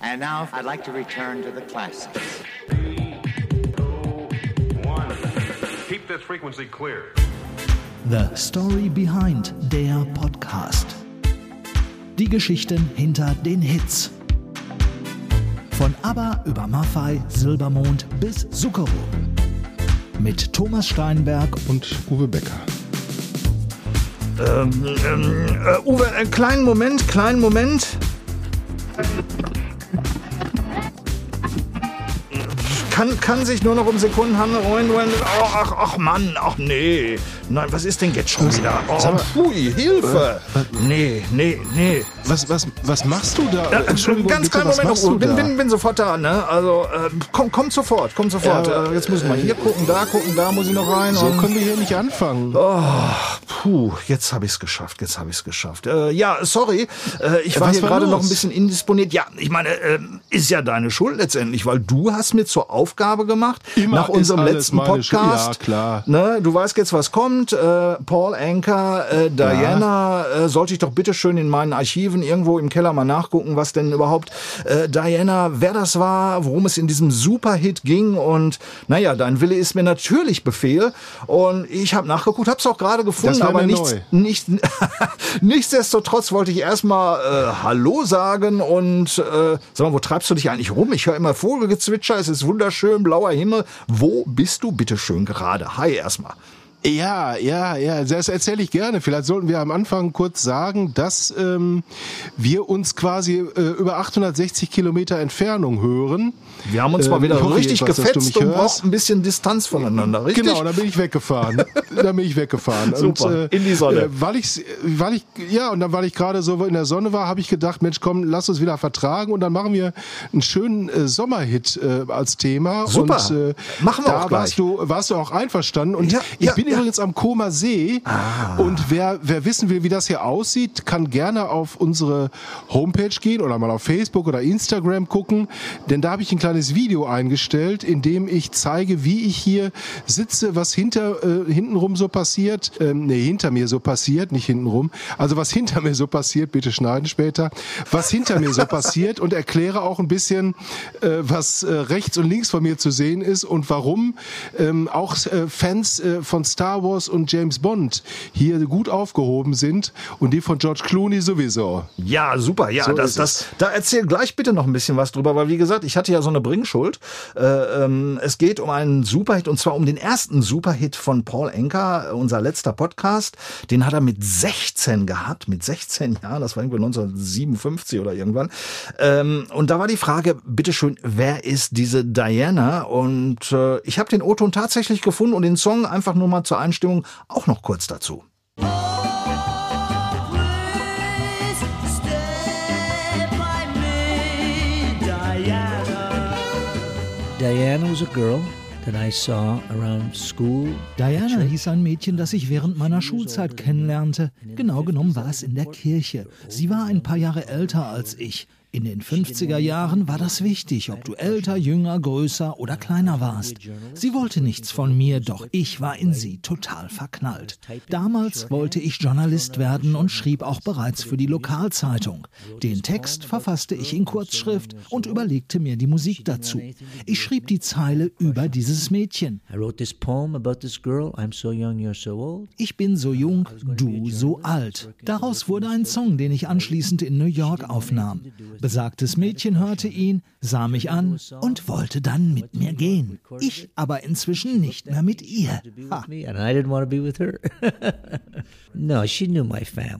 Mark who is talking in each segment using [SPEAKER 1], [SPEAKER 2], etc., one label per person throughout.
[SPEAKER 1] And now I'd like to return to the classics.
[SPEAKER 2] Keep this frequency clear.
[SPEAKER 3] The Story Behind der Podcast. Die Geschichten hinter den Hits. Von ABBA über Maffei, Silbermond bis Zuckerrohr. Mit Thomas Steinberg
[SPEAKER 4] und Uwe Becker.
[SPEAKER 5] Ähm, ähm, äh, Uwe, äh, kleinen Moment, kleinen Moment. Kann, kann sich nur noch um Sekunden handeln. Ach, ach, ach Mann, ach nee. Nein, was ist denn jetzt schon wieder? Oh,
[SPEAKER 4] mal,
[SPEAKER 5] pfui, Hilfe. Nee, nee, nee.
[SPEAKER 4] Was, was, was machst du da?
[SPEAKER 5] Ja,
[SPEAKER 4] Entschuldigung,
[SPEAKER 5] ganz
[SPEAKER 4] bitte,
[SPEAKER 5] kleinen
[SPEAKER 4] was
[SPEAKER 5] Moment, noch, bin, bin, bin sofort da, ne? Also, äh, komm, komm sofort, komm sofort.
[SPEAKER 4] Ja,
[SPEAKER 5] äh, jetzt müssen wir hier gucken, da gucken, da muss ich noch rein.
[SPEAKER 4] So können wir hier nicht anfangen.
[SPEAKER 5] Oh, puh, jetzt habe ich es geschafft, jetzt habe ich es geschafft. Äh, ja, sorry, äh, ich war
[SPEAKER 4] was
[SPEAKER 5] hier gerade noch ein bisschen indisponiert. Ja, ich meine, äh, ist ja deine Schuld letztendlich, weil du hast mir zur Aufgabe gemacht,
[SPEAKER 4] Immer
[SPEAKER 5] nach unserem letzten
[SPEAKER 4] meine Schuld.
[SPEAKER 5] Podcast.
[SPEAKER 4] Ja, klar.
[SPEAKER 5] Ne, du weißt jetzt, was kommt. Äh, Paul Anker, äh, Diana, äh, sollte ich doch bitte schön in meinen Archiven irgendwo im Keller mal nachgucken, was denn überhaupt äh, Diana, wer das war, worum es in diesem Superhit ging. Und naja, dein Wille ist mir natürlich Befehl. Und ich habe nachgeguckt, habe es auch gerade gefunden, aber nichts,
[SPEAKER 4] neu.
[SPEAKER 5] nicht, nichtsdestotrotz wollte ich erstmal äh, Hallo sagen und äh, sag mal, wo treibst du dich eigentlich rum? Ich höre immer Vogelgezwitscher, es ist wunderschön, blauer Himmel. Wo bist du bitte schön gerade? Hi erstmal.
[SPEAKER 4] Ja, ja, ja, das erzähle ich gerne. Vielleicht sollten wir am Anfang kurz sagen, dass ähm, wir uns quasi äh, über 860 Kilometer Entfernung hören.
[SPEAKER 5] Wir haben uns
[SPEAKER 4] Ähm,
[SPEAKER 5] mal wieder richtig
[SPEAKER 4] du
[SPEAKER 5] gefetzt und brauchen ein bisschen Distanz voneinander, richtig?
[SPEAKER 4] Genau, da bin ich weggefahren. da bin ich weggefahren.
[SPEAKER 5] Super,
[SPEAKER 4] und, äh,
[SPEAKER 5] in die Sonne.
[SPEAKER 4] Äh, weil ich, weil ich, ja, und dann, weil ich gerade so in der Sonne war, habe ich gedacht, Mensch, komm, lass uns wieder vertragen und dann machen wir einen schönen äh, Sommerhit äh, als Thema.
[SPEAKER 5] Super.
[SPEAKER 4] Und, äh,
[SPEAKER 5] Machen wir
[SPEAKER 4] da
[SPEAKER 5] auch gleich.
[SPEAKER 4] warst du, warst du auch einverstanden. Und
[SPEAKER 5] Ja,
[SPEAKER 4] ich
[SPEAKER 5] ja,
[SPEAKER 4] bin
[SPEAKER 5] ja. Ah.
[SPEAKER 4] übrigens am Koma See. Und wer, wer wissen will, wie das hier aussieht, kann gerne auf unsere Homepage gehen oder mal auf Facebook oder Instagram gucken. Denn da habe ich ein kleines Video eingestellt, in dem ich zeige, wie ich hier sitze, was hinter, äh, hintenrum so passiert. Ähm, nee, hinter mir so passiert, nicht hintenrum. Also was hinter mir so passiert, bitte schneiden später. Was hinter mir so passiert und erkläre auch ein bisschen, äh, was äh, rechts und links von mir zu sehen ist und warum ähm, auch äh, Fans äh, von Star Wars und James Bond hier gut aufgehoben sind und die von George Clooney sowieso.
[SPEAKER 5] Ja, super. Ja,
[SPEAKER 4] So
[SPEAKER 5] das, das, da erzähl gleich bitte noch ein bisschen was drüber, weil wie gesagt, ich hatte ja so eine Bringschuld. Äh, ähm, es geht um einen Superhit und zwar um den ersten Superhit von Paul Enker, äh, unser letzter Podcast. Den hat er mit 16 gehabt, mit 16 Jahren, das war irgendwie 1957 oder irgendwann. Ähm, und da war die Frage, bitteschön, wer ist diese Diana? Und äh, ich habe den O-Ton tatsächlich gefunden und den Song einfach nur mal zur Einstimmung auch noch kurz dazu.
[SPEAKER 6] Diana was a girl that I saw around school.
[SPEAKER 3] Diana hieß ein Mädchen, das ich während meiner Schulzeit kennenlernte. Genau genommen war es in der Kirche. Sie war ein paar Jahre älter als ich. In den 50er Jahren war das wichtig, ob du älter, jünger, größer oder kleiner warst. Sie wollte nichts von mir, doch ich war in sie total verknallt. Damals wollte ich Journalist werden und schrieb auch bereits für die Lokalzeitung. Den Text verfasste ich in Kurzschrift und überlegte mir die Musik dazu. Ich schrieb die Zeile über dieses Mädchen.
[SPEAKER 6] I wrote this poem about this girl. I'm so young, you're so old.
[SPEAKER 3] Ich bin so jung, du so alt. Daraus wurde ein Song, den ich anschließend in New York aufnahm. Besagtes Mädchen hörte ihn, sah mich an und wollte dann mit mir gehen. Ich aber inzwischen nicht mehr mit ihr. Ha.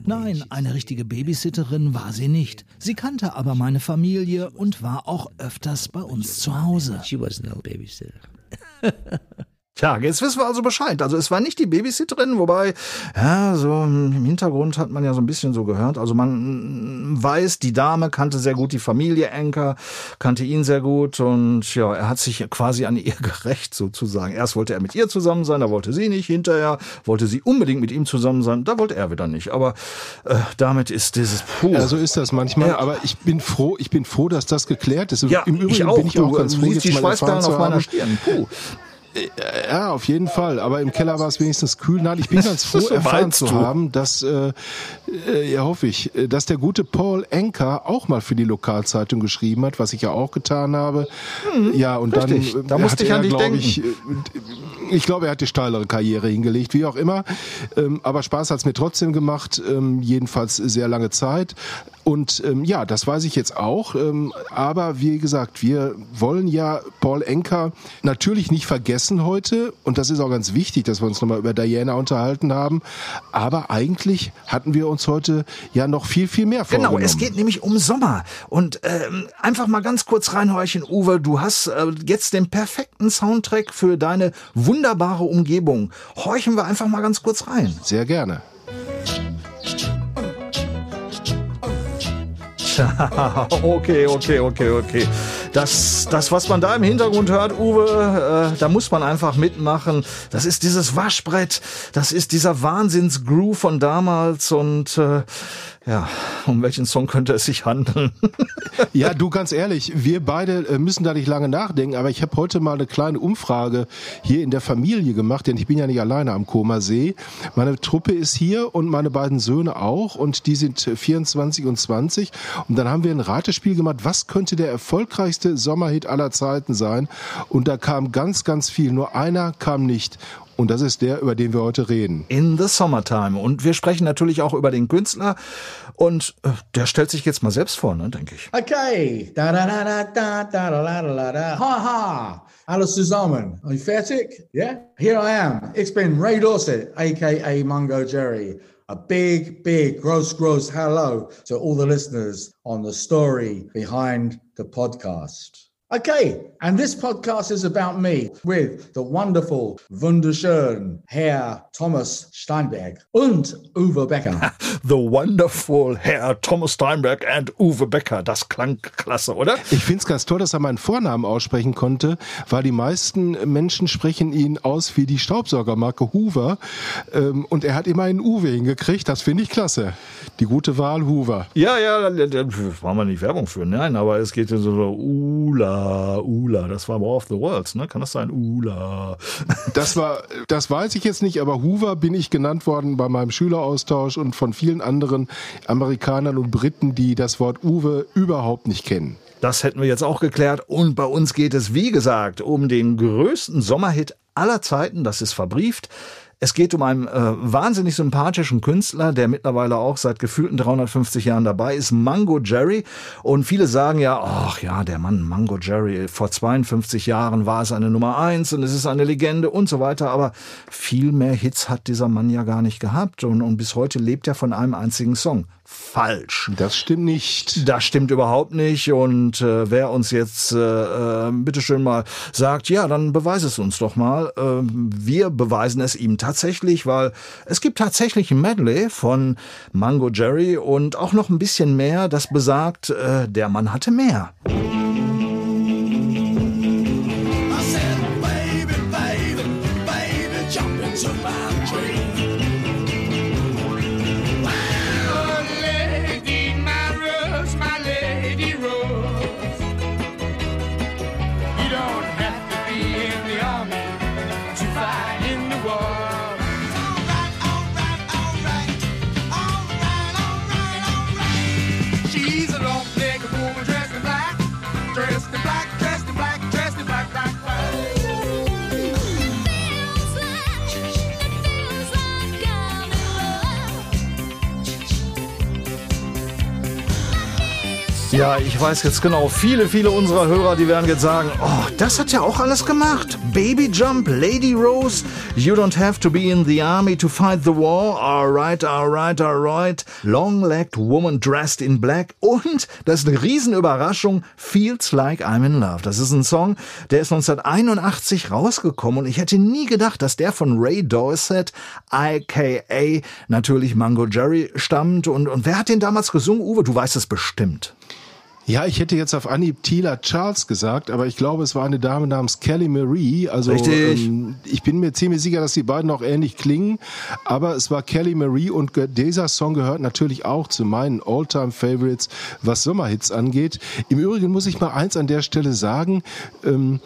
[SPEAKER 3] Nein, eine richtige Babysitterin war sie nicht. Sie kannte aber meine Familie und war auch öfters bei uns zu Hause.
[SPEAKER 6] She wasn't no babysitter.
[SPEAKER 5] Tja, jetzt wissen wir also Bescheid. Also es war nicht die Babysitterin, wobei, ja, so im Hintergrund hat man ja so ein bisschen so gehört. Also man weiß, die Dame kannte sehr gut die Familie Enker, kannte ihn sehr gut und ja, er hat sich quasi an ihr gerecht sozusagen. Erst wollte er mit ihr zusammen sein, da wollte sie nicht. Hinterher wollte sie unbedingt mit ihm zusammen sein, da wollte er wieder nicht. Aber äh, damit ist dieses Puh.
[SPEAKER 4] Ja, so ist das manchmal.
[SPEAKER 5] Ja.
[SPEAKER 4] Aber ich bin froh, ich bin froh, dass das geklärt ist.
[SPEAKER 5] ja,
[SPEAKER 4] Im Übrigen
[SPEAKER 5] ich auch.
[SPEAKER 4] bin ich auch
[SPEAKER 5] du,
[SPEAKER 4] ganz froh,
[SPEAKER 5] siehst die
[SPEAKER 4] jetzt mal erfahren
[SPEAKER 5] auf
[SPEAKER 4] zu
[SPEAKER 5] meiner
[SPEAKER 4] haben,
[SPEAKER 5] Stirn. Puh.
[SPEAKER 4] Ja, auf jeden Fall. Aber im Keller war es wenigstens kühl. Nein, ich bin ganz froh,
[SPEAKER 5] So
[SPEAKER 4] erfahren zu haben, dass, äh, äh, ja hoffe ich, äh, dass der gute Paul Enker auch mal für die Lokalzeitung geschrieben hat, was ich ja auch getan habe. ja, und
[SPEAKER 5] richtig.
[SPEAKER 4] dann äh,
[SPEAKER 5] Da musste
[SPEAKER 4] hat
[SPEAKER 5] ich an dich denken.
[SPEAKER 4] Ich, äh, ich glaube, er hat die steilere Karriere hingelegt, wie auch immer. Ähm, aber Spaß hat's mir trotzdem gemacht, ähm, jedenfalls sehr lange Zeit. Und ähm, ja, das weiß ich jetzt auch. Ähm, aber wie gesagt, wir wollen ja Paul Enker natürlich nicht vergessen heute. Und das ist auch ganz wichtig, dass wir uns nochmal über Diana unterhalten haben. Aber eigentlich hatten wir uns heute ja noch viel, viel mehr vorgenommen.
[SPEAKER 5] Genau, es geht nämlich um Sommer. Und ähm, einfach mal ganz kurz reinhorchen, Uwe, du hast äh, jetzt den perfekten Soundtrack für deine wunderbare Umgebung. Horchen wir einfach mal ganz kurz rein.
[SPEAKER 4] Sehr gerne.
[SPEAKER 5] okay, okay, okay, okay. Das, das, was man da im Hintergrund hört, Uwe, äh, da muss man einfach mitmachen. Das ist dieses Waschbrett, das ist dieser Wahnsinnsgroove von damals und äh, ja, um welchen Song könnte es sich handeln?
[SPEAKER 4] Ja, du ganz ehrlich, wir beide äh, müssen da nicht lange nachdenken, aber ich habe heute mal eine kleine Umfrage hier in der Familie gemacht, denn ich bin ja nicht alleine am Koma See. Meine Truppe ist hier und meine beiden Söhne auch und die sind äh, 24 und 20 und dann haben wir ein Ratespiel gemacht, was könnte der erfolgreichste Sommerhit aller Zeiten sein und da kam ganz, ganz viel, nur einer kam nicht und das ist der, über den wir heute reden.
[SPEAKER 5] In the Summertime. Und wir sprechen natürlich auch über den Künstler. Und äh, der stellt sich jetzt mal selbst vor, ne, denke ich.
[SPEAKER 7] Okay. Da da da da da da da da da da. Ha ha. Alles zusammen. Are you fertig? Yeah? Here I am. Ich bin Ray Dorset, aka Mungo Jerry. A big, big, gross, gross hello to all the listeners on the story behind the podcast. Okay, and this podcast is about me with the wonderful, wunderschön Herr Thomas Steinberg und Uwe Becker.
[SPEAKER 5] The Wonderful Herr Thomas Steinberg and Uwe Becker. Das klang klasse, oder?
[SPEAKER 4] Ich finde es ganz toll, dass er meinen Vornamen aussprechen konnte, weil die meisten Menschen sprechen ihn aus wie die Staubsaugermarke Hoover. Ähm, und er hat immer einen Uwe hingekriegt. Das finde ich klasse. Die gute Wahl Hoover.
[SPEAKER 5] Ja, ja, da- da- wollen wir nicht Werbung für. Nein, aber es geht ja so, so Ula, Ula. Das war War of the Worlds, ne? Kann das sein? Ula.
[SPEAKER 4] Das war, das weiß ich jetzt nicht, aber Hoover bin ich genannt worden bei meinem Schüleraustausch und von vielen anderen Amerikanern und Briten, die das Wort Uwe überhaupt nicht kennen.
[SPEAKER 5] Das hätten wir jetzt auch geklärt. Und bei uns geht es, wie gesagt, um den größten Sommerhit aller Zeiten. Das ist verbrieft. Es geht um einen äh, wahnsinnig sympathischen Künstler, der mittlerweile auch seit gefühlten 350 Jahren dabei ist, Mango Jerry. Und viele sagen ja, ach ja, der Mann Mango Jerry, vor 52 Jahren war es eine Nummer eins und es ist eine Legende und so weiter. Aber viel mehr Hits hat dieser Mann ja gar nicht gehabt. Und, und bis heute lebt er von einem einzigen Song. Falsch.
[SPEAKER 4] Das stimmt nicht.
[SPEAKER 5] Das stimmt überhaupt nicht. Und äh, wer uns jetzt äh, äh, bitteschön mal sagt, ja, dann beweise es uns doch mal. Äh, wir beweisen es ihm tatsächlich, weil es gibt tatsächlich ein Medley von Mango Jerry und auch noch ein bisschen mehr, das besagt, äh, der Mann hatte mehr. Ja, ich weiß jetzt genau, viele, viele unserer Hörer, die werden jetzt sagen, oh, das hat ja auch alles gemacht. Baby Jump, Lady Rose, You don't have to be in the army to fight the war. Alright, alright, alright. Long-legged woman dressed in black. Und, das ist eine Riesenüberraschung, Feels Like I'm in Love. Das ist ein Song, der ist 1981 rausgekommen und ich hätte nie gedacht, dass der von Ray Dorset, aka natürlich Mango Jerry, stammt. Und, und wer hat den damals gesungen? Uwe, du weißt es bestimmt.
[SPEAKER 4] Ja, ich hätte jetzt auf Anhieb Tila Charles gesagt, aber ich glaube, es war eine Dame namens Kelly Marie. Also. Ähm, ich bin mir ziemlich sicher, dass die beiden auch ähnlich klingen, aber es war Kelly Marie und dieser Song gehört natürlich auch zu meinen Alltime Favorites, was Sommerhits angeht. Im Übrigen muss ich mal eins an der Stelle sagen. Ähm,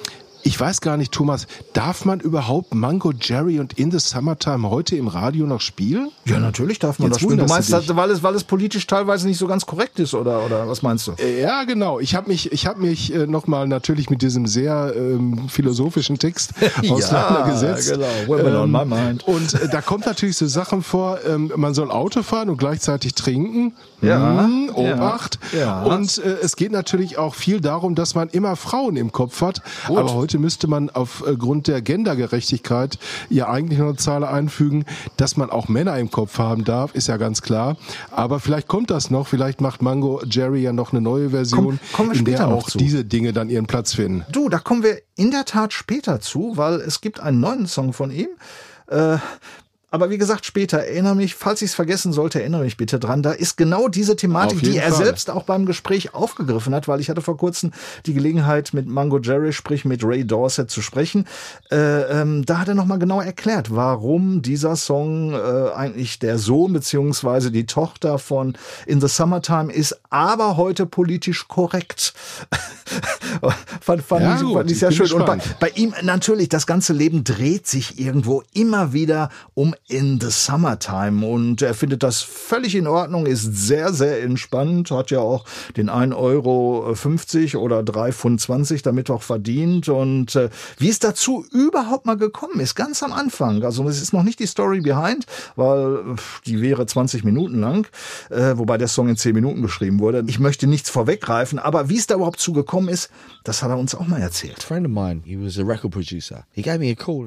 [SPEAKER 4] Ich weiß gar nicht, Thomas, darf man überhaupt Mango Jerry und In the Summertime heute im Radio noch spielen?
[SPEAKER 5] Ja, natürlich darf man
[SPEAKER 4] Jetzt
[SPEAKER 5] das spielen. Du meinst,
[SPEAKER 4] du
[SPEAKER 5] weil es, weil es politisch teilweise nicht so ganz korrekt ist, oder, oder was meinst du?
[SPEAKER 4] Ja, genau. Ich habe mich, ich habe mich äh, nochmal natürlich mit diesem sehr ähm, philosophischen Text auseinandergesetzt.
[SPEAKER 5] genau. Women on my mind.
[SPEAKER 4] Und äh, da kommt natürlich so Sachen vor. Ähm, man soll Auto fahren und gleichzeitig trinken.
[SPEAKER 5] Ja,
[SPEAKER 4] Hm, Obacht.
[SPEAKER 5] ja.
[SPEAKER 4] Und äh, es geht natürlich auch viel darum, dass man immer Frauen im Kopf hat. Aber heute müsste man aufgrund der Gendergerechtigkeit ja eigentlich noch eine Zahl einfügen, dass man auch Männer im Kopf haben darf, ist ja ganz klar. Aber vielleicht kommt das noch. Vielleicht macht Mango Jerry ja noch eine neue Version,
[SPEAKER 5] Komm-
[SPEAKER 4] in der auch diese Dinge dann ihren Platz finden.
[SPEAKER 5] Du, da kommen wir in der Tat später zu, weil es gibt einen neuen Song von ihm. Äh, aber wie gesagt, später erinnere mich, falls ich es vergessen sollte, erinnere mich bitte dran. Da ist genau diese Thematik, die er
[SPEAKER 4] Fall.
[SPEAKER 5] selbst auch beim Gespräch aufgegriffen hat, weil ich hatte vor kurzem die Gelegenheit, mit Mango Jerry, sprich mit Ray Dorset zu sprechen. Äh, ähm, da hat er nochmal genau erklärt, warum dieser Song äh, eigentlich der Sohn beziehungsweise die Tochter von In the Summertime ist, aber heute politisch korrekt. fand, fand,
[SPEAKER 4] Ja,
[SPEAKER 5] ich,
[SPEAKER 4] gut,
[SPEAKER 5] fand ich sehr schön. Und bei, bei ihm natürlich, das ganze Leben dreht sich irgendwo immer wieder um In the Summertime. Und er findet das völlig in Ordnung, ist sehr, sehr entspannt, hat ja auch den 1,50 Euro oder 3,20 Pfund damit auch verdient. Und äh, wie es dazu überhaupt mal gekommen ist, ganz am Anfang. Also es ist noch nicht die Story behind, weil die wäre 20 Minuten lang, äh, wobei der Song in 10 Minuten geschrieben wurde. Ich möchte nichts vorweggreifen, aber wie es da überhaupt zugekommen ist, das hat er uns auch mal erzählt.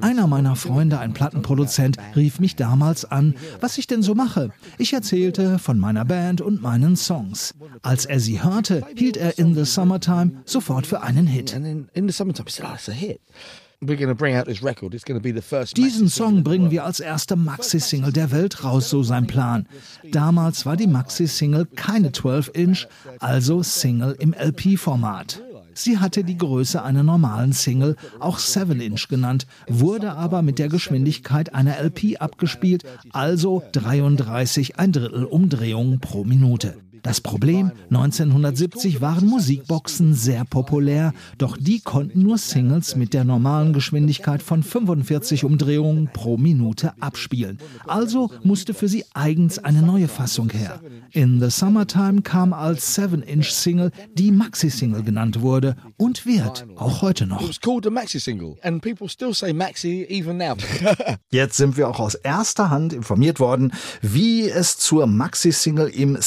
[SPEAKER 3] Einer meiner Freunde, ein Plattenproduzent, rief mich damals an, was ich denn so mache. Ich erzählte von meiner Band und meinen Songs. Als er sie hörte, hielt er In the Summertime sofort für einen Hit.
[SPEAKER 8] And then in the summertime, he said, it's a hit. We're going to bring out this record. It's going to be the first.
[SPEAKER 3] Diesen Song bringen
[SPEAKER 8] world."
[SPEAKER 3] wir als erste Maxi-Single der Welt raus, so sein Plan. Damals war die Maxi-Single keine 12-Inch, also Single im LP-Format. Sie hatte die Größe einer normalen Single, auch 7-Inch genannt, wurde aber mit der Geschwindigkeit einer LP abgespielt, also 33 ein Drittel Umdrehungen pro Minute. Das Problem, 1970 waren Musikboxen sehr populär, doch die konnten nur Singles mit der normalen Geschwindigkeit von 45 Umdrehungen pro Minute abspielen. Also musste für sie eigens eine neue Fassung her. In the Summertime kam als 7-Inch-Single, die Maxi-Single genannt wurde und wird auch heute noch.
[SPEAKER 5] Jetzt sind wir auch aus erster Hand informiert worden, wie es zur Maxi-Single im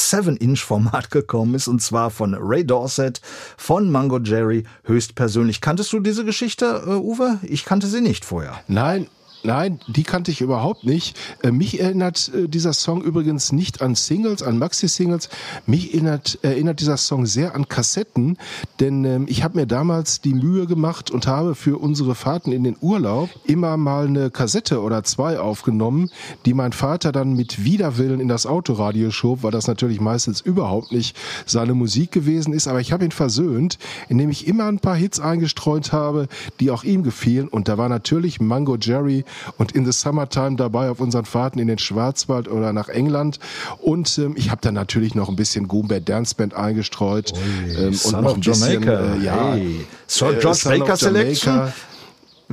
[SPEAKER 5] 7-Inch-Format gekommen ist, und zwar von Ray Dorset, von Mango Jerry höchstpersönlich. Kanntest du diese Geschichte, äh, Uwe? Ich kannte sie nicht vorher.
[SPEAKER 4] Nein, nein, die kannte ich überhaupt nicht. Äh, mich erinnert äh, dieser Song übrigens nicht an Singles, an Maxi-Singles. Mich erinnert, erinnert dieser Song sehr an Kassetten, denn ähm, ich habe mir damals die Mühe gemacht und habe für unsere Fahrten in den Urlaub immer mal eine Kassette oder zwei aufgenommen, die mein Vater dann mit Widerwillen in das Autoradio schob, weil das natürlich meistens überhaupt nicht seine Musik gewesen ist. Aber ich habe ihn versöhnt, indem ich immer ein paar Hits eingestreut habe, die auch ihm gefielen. Und da war natürlich Mango Jerry und In the Summertime dabei auf unseren Fahrten in den Schwarzwald oder nach England. Und ähm, ich habe dann natürlich noch ein bisschen Goombert Dance Band eingestreut. ähm, und noch ein bisschen,
[SPEAKER 5] Jamaica.
[SPEAKER 4] äh, ja,
[SPEAKER 5] Hey. So,
[SPEAKER 4] äh, Son of
[SPEAKER 5] Baker Selection?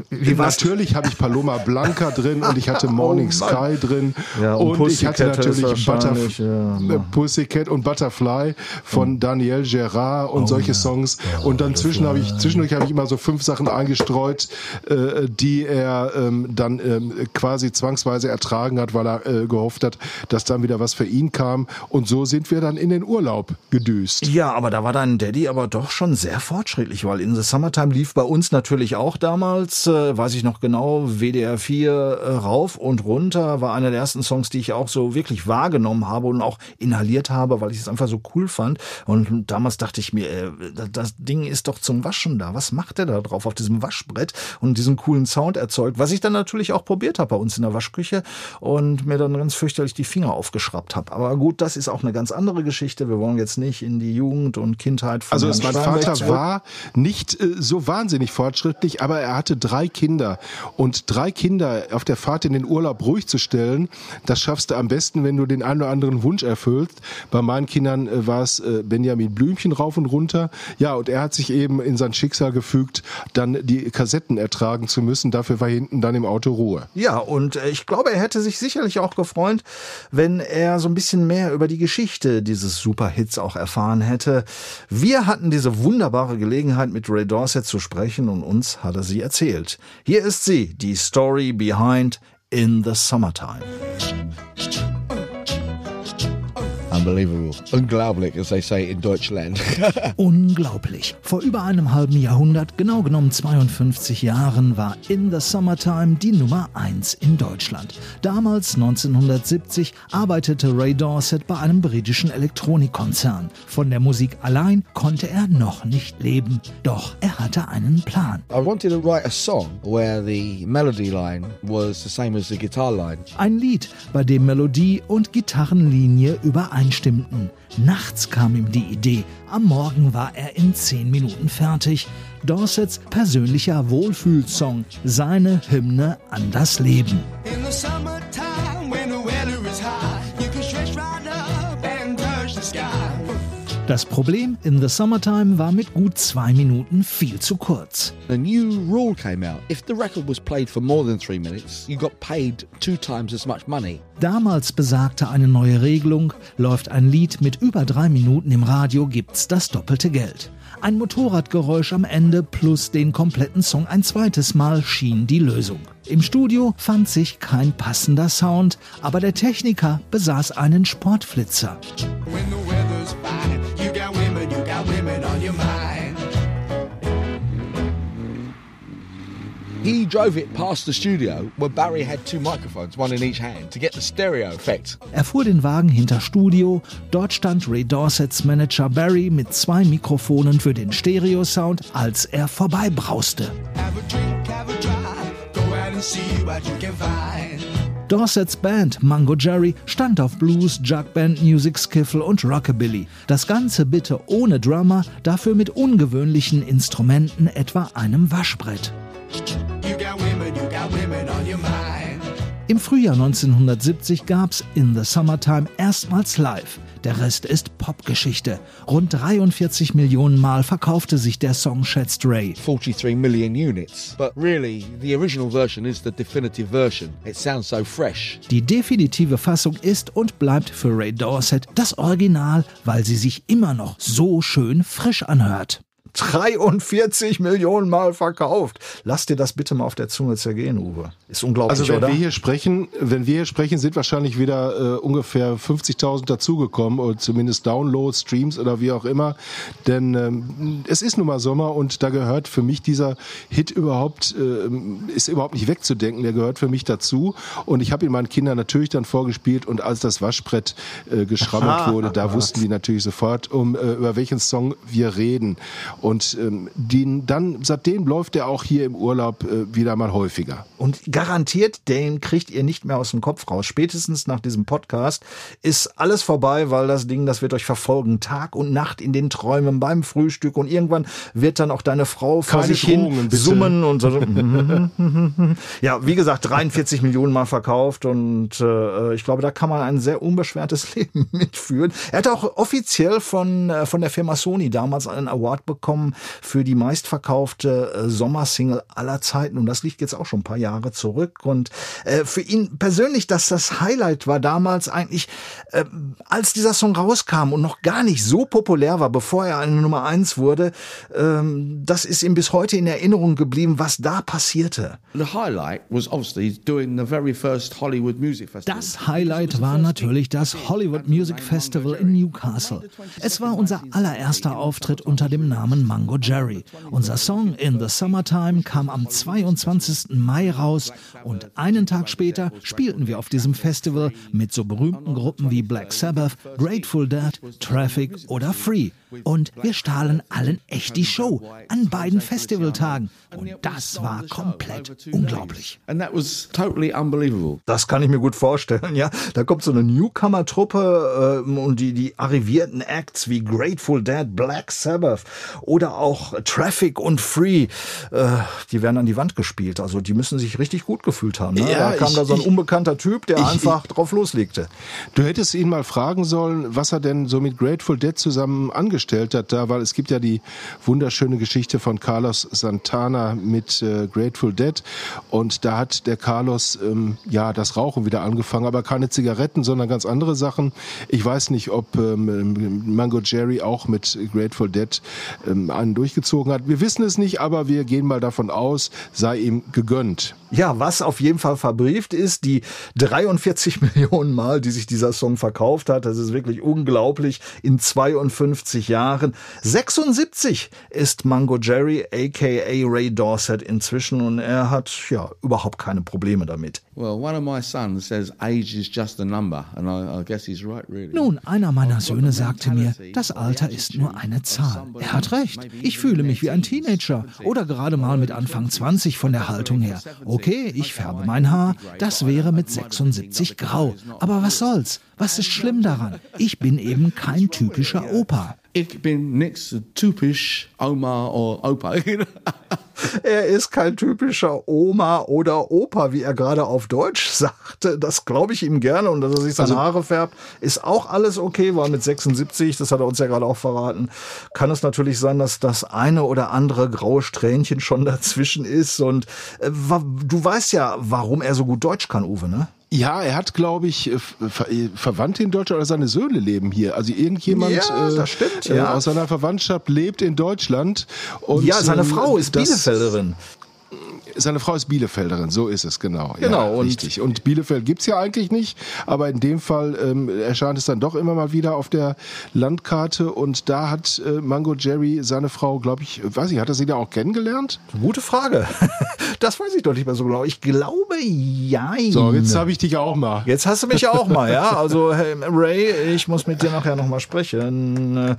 [SPEAKER 5] Wie war's?
[SPEAKER 4] Natürlich habe ich Paloma Blanca drin und ich hatte Morning
[SPEAKER 5] Oh.
[SPEAKER 4] Sky drin
[SPEAKER 5] Ja, und
[SPEAKER 4] und, ich hatte natürlich Butterf
[SPEAKER 5] ja,
[SPEAKER 4] äh, Pussycat und Butterfly von Daniel Gerard
[SPEAKER 5] Oh
[SPEAKER 4] und solche Songs und dann zwischen habe ich zwischendurch habe ich immer so fünf Sachen eingestreut, äh, die er ähm, dann ähm, quasi zwangsweise ertragen hat, weil er äh, gehofft hat, dass dann wieder was für ihn kam und so sind wir dann in den Urlaub gedüst.
[SPEAKER 5] Ja, aber da war dein Daddy aber doch schon sehr fortschrittlich, weil In the Summertime lief bei uns natürlich auch damals, äh, weiß ich noch genau, WDR 4 äh, rauf und runter, war einer der ersten Songs, die ich auch so wirklich wahrgenommen habe und auch inhaliert habe, weil ich es einfach so cool fand. Und damals dachte ich mir, äh, das- Ding ist doch zum Waschen da. Was macht der da drauf auf diesem Waschbrett und diesen coolen Sound erzeugt? Was ich dann natürlich auch probiert habe bei uns in der Waschküche und mir dann ganz fürchterlich die Finger aufgeschraubt habe. Aber gut, das ist auch eine ganz andere Geschichte. Wir wollen jetzt nicht in die Jugend und Kindheit von
[SPEAKER 4] Also
[SPEAKER 5] Herrn
[SPEAKER 4] mein Vater war nicht äh, so wahnsinnig fortschrittlich, aber er hatte drei drei Kinder. Und drei Kinder auf der Fahrt in den Urlaub ruhig zu stellen, das schaffst du am besten, wenn du den einen oder anderen Wunsch erfüllst. Bei meinen Kindern äh, war es äh, Benjamin Blümchen rauf und runter. Ja, und er hat sich eben in sein Schicksal gefügt, dann die Kassetten ertragen zu müssen. Dafür war hinten dann im Auto Ruhe.
[SPEAKER 5] Ja, und äh, ich glaube, er hätte sich sicherlich auch gefreut, wenn er so ein bisschen mehr über die Geschichte dieses Superhits auch erfahren hätte. Wir hatten diese wunderbare Gelegenheit, mit Ray Dorset zu sprechen und uns hat er sie erzählt. Hier ist sie, die Story behind In the Summertime.
[SPEAKER 8] Unbelievable. Unglaublich, as they say in Deutschland.
[SPEAKER 3] Unglaublich. Vor über einem halben Jahrhundert, genau genommen 52 Jahren, war In the Summertime die Nummer 1 in Deutschland. Damals, 1970, arbeitete Ray Dorset bei einem britischen Elektronikkonzern. Von der Musik allein konnte er noch nicht leben. Doch er hatte einen Plan.
[SPEAKER 8] I wanted to write a song where the melody line was the same as the guitar line.
[SPEAKER 3] Ein Lied, bei dem Melodie und Gitarrenlinie übereinstimmten. Nachts kam ihm die Idee. Am Morgen war er in zehn Minuten fertig. Dorsets persönlicher Wohlfühlsong, seine Hymne an das Leben.
[SPEAKER 9] In the
[SPEAKER 3] Das Problem in The Summertime war mit gut zwei Minuten viel zu kurz.
[SPEAKER 8] A new rule came out. If the record was played for more than three minutes, you got paid two times as much money.
[SPEAKER 3] Damals besagte eine neue Regelung, läuft ein Lied mit über drei Minuten im Radio, gibt's das doppelte Geld. Ein Motorradgeräusch am Ende plus den kompletten Song ein zweites Mal schien die Lösung. Im Studio fand sich kein passender Sound, aber der Techniker besaß einen Sportflitzer.
[SPEAKER 8] He drove it past the studio where Barry had two microphones, one in each hand, to get the stereo effect.
[SPEAKER 3] Er fuhr den Wagen hinter Studio, dort stand Ray Dorsets Manager Barry mit zwei Mikrofonen für den Stereo-Sound, als er vorbeibrauste. Dorsets Band Mango Jerry stand auf Blues, Jugband, Music Skiffle und Rockabilly. Das Ganze bitte ohne Drummer, dafür mit ungewöhnlichen Instrumenten, etwa einem Waschbrett. Im Frühjahr 1970 gab's In the Summertime erstmals live. Der Rest ist Popgeschichte. Rund 43 Millionen Mal verkaufte sich der Song, schätzt Ray.
[SPEAKER 8] 43 million units. But really, the original version is the definitive version. It sounds so fresh.
[SPEAKER 3] Die definitive Fassung ist und bleibt für Ray Dorset das Original, weil sie sich immer noch so schön frisch anhört.
[SPEAKER 5] 43 Millionen Mal verkauft. Lass dir das bitte mal auf der Zunge zergehen, Uwe. Ist unglaublich,
[SPEAKER 4] Also wenn
[SPEAKER 5] oder?
[SPEAKER 4] wir hier sprechen, wenn wir hier sprechen, sind wahrscheinlich wieder äh, ungefähr 50.000 dazugekommen oder zumindest Downloads, Streams oder wie auch immer. Denn ähm, es ist nun mal Sommer und da gehört für mich dieser Hit überhaupt äh, ist überhaupt nicht wegzudenken. Der gehört für mich dazu und ich habe ihn meinen Kindern natürlich dann vorgespielt und als das Waschbrett äh, geschrammelt wurde, da wussten die natürlich sofort, um äh, über welchen Song wir reden. Und ähm, den, dann seitdem läuft er auch hier im Urlaub äh, wieder mal häufiger.
[SPEAKER 5] Und garantiert, den kriegt ihr nicht mehr aus dem Kopf raus. Spätestens nach diesem Podcast ist alles vorbei, weil das Ding, das wird euch verfolgen. Tag und Nacht in den Träumen, beim Frühstück. Und irgendwann wird dann auch deine Frau vor sich hin summen und so. ja, wie gesagt, 43 Millionen Mal verkauft. Und äh, ich glaube, da kann man ein sehr unbeschwertes Leben mitführen. Er hat auch offiziell von, äh, von der Firma Sony damals einen Award bekommen für die meistverkaufte äh, Sommersingle aller Zeiten. Und das liegt jetzt auch schon ein paar Jahre zurück. Und äh, für ihn persönlich, dass das Highlight war damals eigentlich, äh, als dieser Song rauskam und noch gar nicht so populär war, bevor er eine Nummer eins wurde, ähm, das ist ihm bis heute in Erinnerung geblieben, was da passierte.
[SPEAKER 8] The highlight was obviously doing the very first Hollywood Music Festival.
[SPEAKER 3] Das Highlight war natürlich das Hollywood Music Festival in Newcastle. Es war unser allererster Auftritt unter dem Namen Mango Jerry. Unser Song In the Summertime kam am 22. Mai raus und einen Tag später spielten wir auf diesem Festival mit so berühmten Gruppen wie Black Sabbath, Grateful Dead, Traffic oder Free. Und wir stahlen allen echt die Show an beiden Festivaltagen. Und das war komplett unglaublich.
[SPEAKER 8] And that was totally unbelievable.
[SPEAKER 5] Das kann ich mir gut vorstellen, ja. Da kommt so eine Newcomer-Truppe ähm, und die, die arrivierten Acts wie Grateful Dead, Black Sabbath oder auch Traffic und Free, äh, die werden an die Wand gespielt. Also die müssen sich richtig gut gefühlt haben. Ne?
[SPEAKER 4] Ja,
[SPEAKER 5] da kam
[SPEAKER 4] ich-
[SPEAKER 5] da so ein
[SPEAKER 4] ich-
[SPEAKER 5] unbekannter Typ, der
[SPEAKER 4] ich-
[SPEAKER 5] einfach drauf loslegte.
[SPEAKER 4] Du hättest ihn mal fragen sollen, was er denn so mit Grateful Dead zusammen angestellt hat da, weil es gibt ja die wunderschöne Geschichte von Carlos Santana mit äh, Grateful Dead und da hat der Carlos ähm, ja das Rauchen wieder angefangen, aber keine Zigaretten, sondern ganz andere Sachen. Ich weiß nicht, ob ähm, Mango Jerry auch mit Grateful Dead ähm, einen durchgezogen hat. Wir wissen es nicht, aber wir gehen mal davon aus, sei ihm gegönnt.
[SPEAKER 5] Ja, was auf jeden Fall verbrieft ist, die 43 Millionen Mal, die sich dieser Song verkauft hat, das ist wirklich unglaublich, in 52 Jahren. 76 ist Mango Jerry, aka Ray Dorset inzwischen und er hat ja überhaupt keine Probleme damit.
[SPEAKER 8] Well, one of my sons says age is just a number, and I, I guess he's right, really.
[SPEAKER 3] Nun, einer meiner Söhne sagte mir, das Alter ist nur eine Zahl. Er hat recht. Ich fühle mich wie ein Teenager oder gerade mal mit Anfang 20 von der Haltung her. Okay, ich färbe mein Haar, das wäre mit 76 grau. Aber was soll's? Was ist schlimm daran? Ich bin eben kein typischer Opa.
[SPEAKER 8] Ich bin nix typisch Oma or Opa.
[SPEAKER 5] Er ist kein typischer Oma oder Opa, wie er gerade auf Deutsch sagte. Das glaube ich ihm gerne und dass er sich seine Haare färbt, ist auch alles okay, weil mit 76, das hat er uns ja gerade auch verraten, kann es natürlich sein, dass das eine oder andere graue Strähnchen schon dazwischen ist. Und äh, du weißt ja, warum er so gut Deutsch kann, Uwe, ne?
[SPEAKER 4] Ja, er hat, glaube ich, äh, Ver äh, Verwandte in Deutschland oder seine Söhne leben hier. Also irgendjemand
[SPEAKER 5] Ja,
[SPEAKER 4] äh,
[SPEAKER 5] stimmt,
[SPEAKER 4] äh,
[SPEAKER 5] ja.
[SPEAKER 4] aus seiner Verwandtschaft lebt in Deutschland. Und,
[SPEAKER 5] ja, seine
[SPEAKER 4] ähm,
[SPEAKER 5] Frau ist
[SPEAKER 4] das-
[SPEAKER 5] Bielefelderin.
[SPEAKER 4] Seine Frau ist Bielefelderin, so ist es, genau.
[SPEAKER 5] Genau,
[SPEAKER 4] ja,
[SPEAKER 5] und-
[SPEAKER 4] richtig. Und Bielefeld gibt's ja eigentlich nicht, aber in dem Fall ähm, erscheint es dann doch immer mal wieder auf der Landkarte und da hat äh, Mango Jerry seine Frau, glaube ich, weiß ich, hat er sie da auch kennengelernt?
[SPEAKER 5] Gute Frage. Das weiß ich doch nicht mehr so genau. Ich glaube, ja.
[SPEAKER 4] So, jetzt habe ich dich auch mal.
[SPEAKER 5] Jetzt hast du mich auch mal, ja. Also hey, Ray, ich muss mit dir nachher noch mal sprechen, Äh,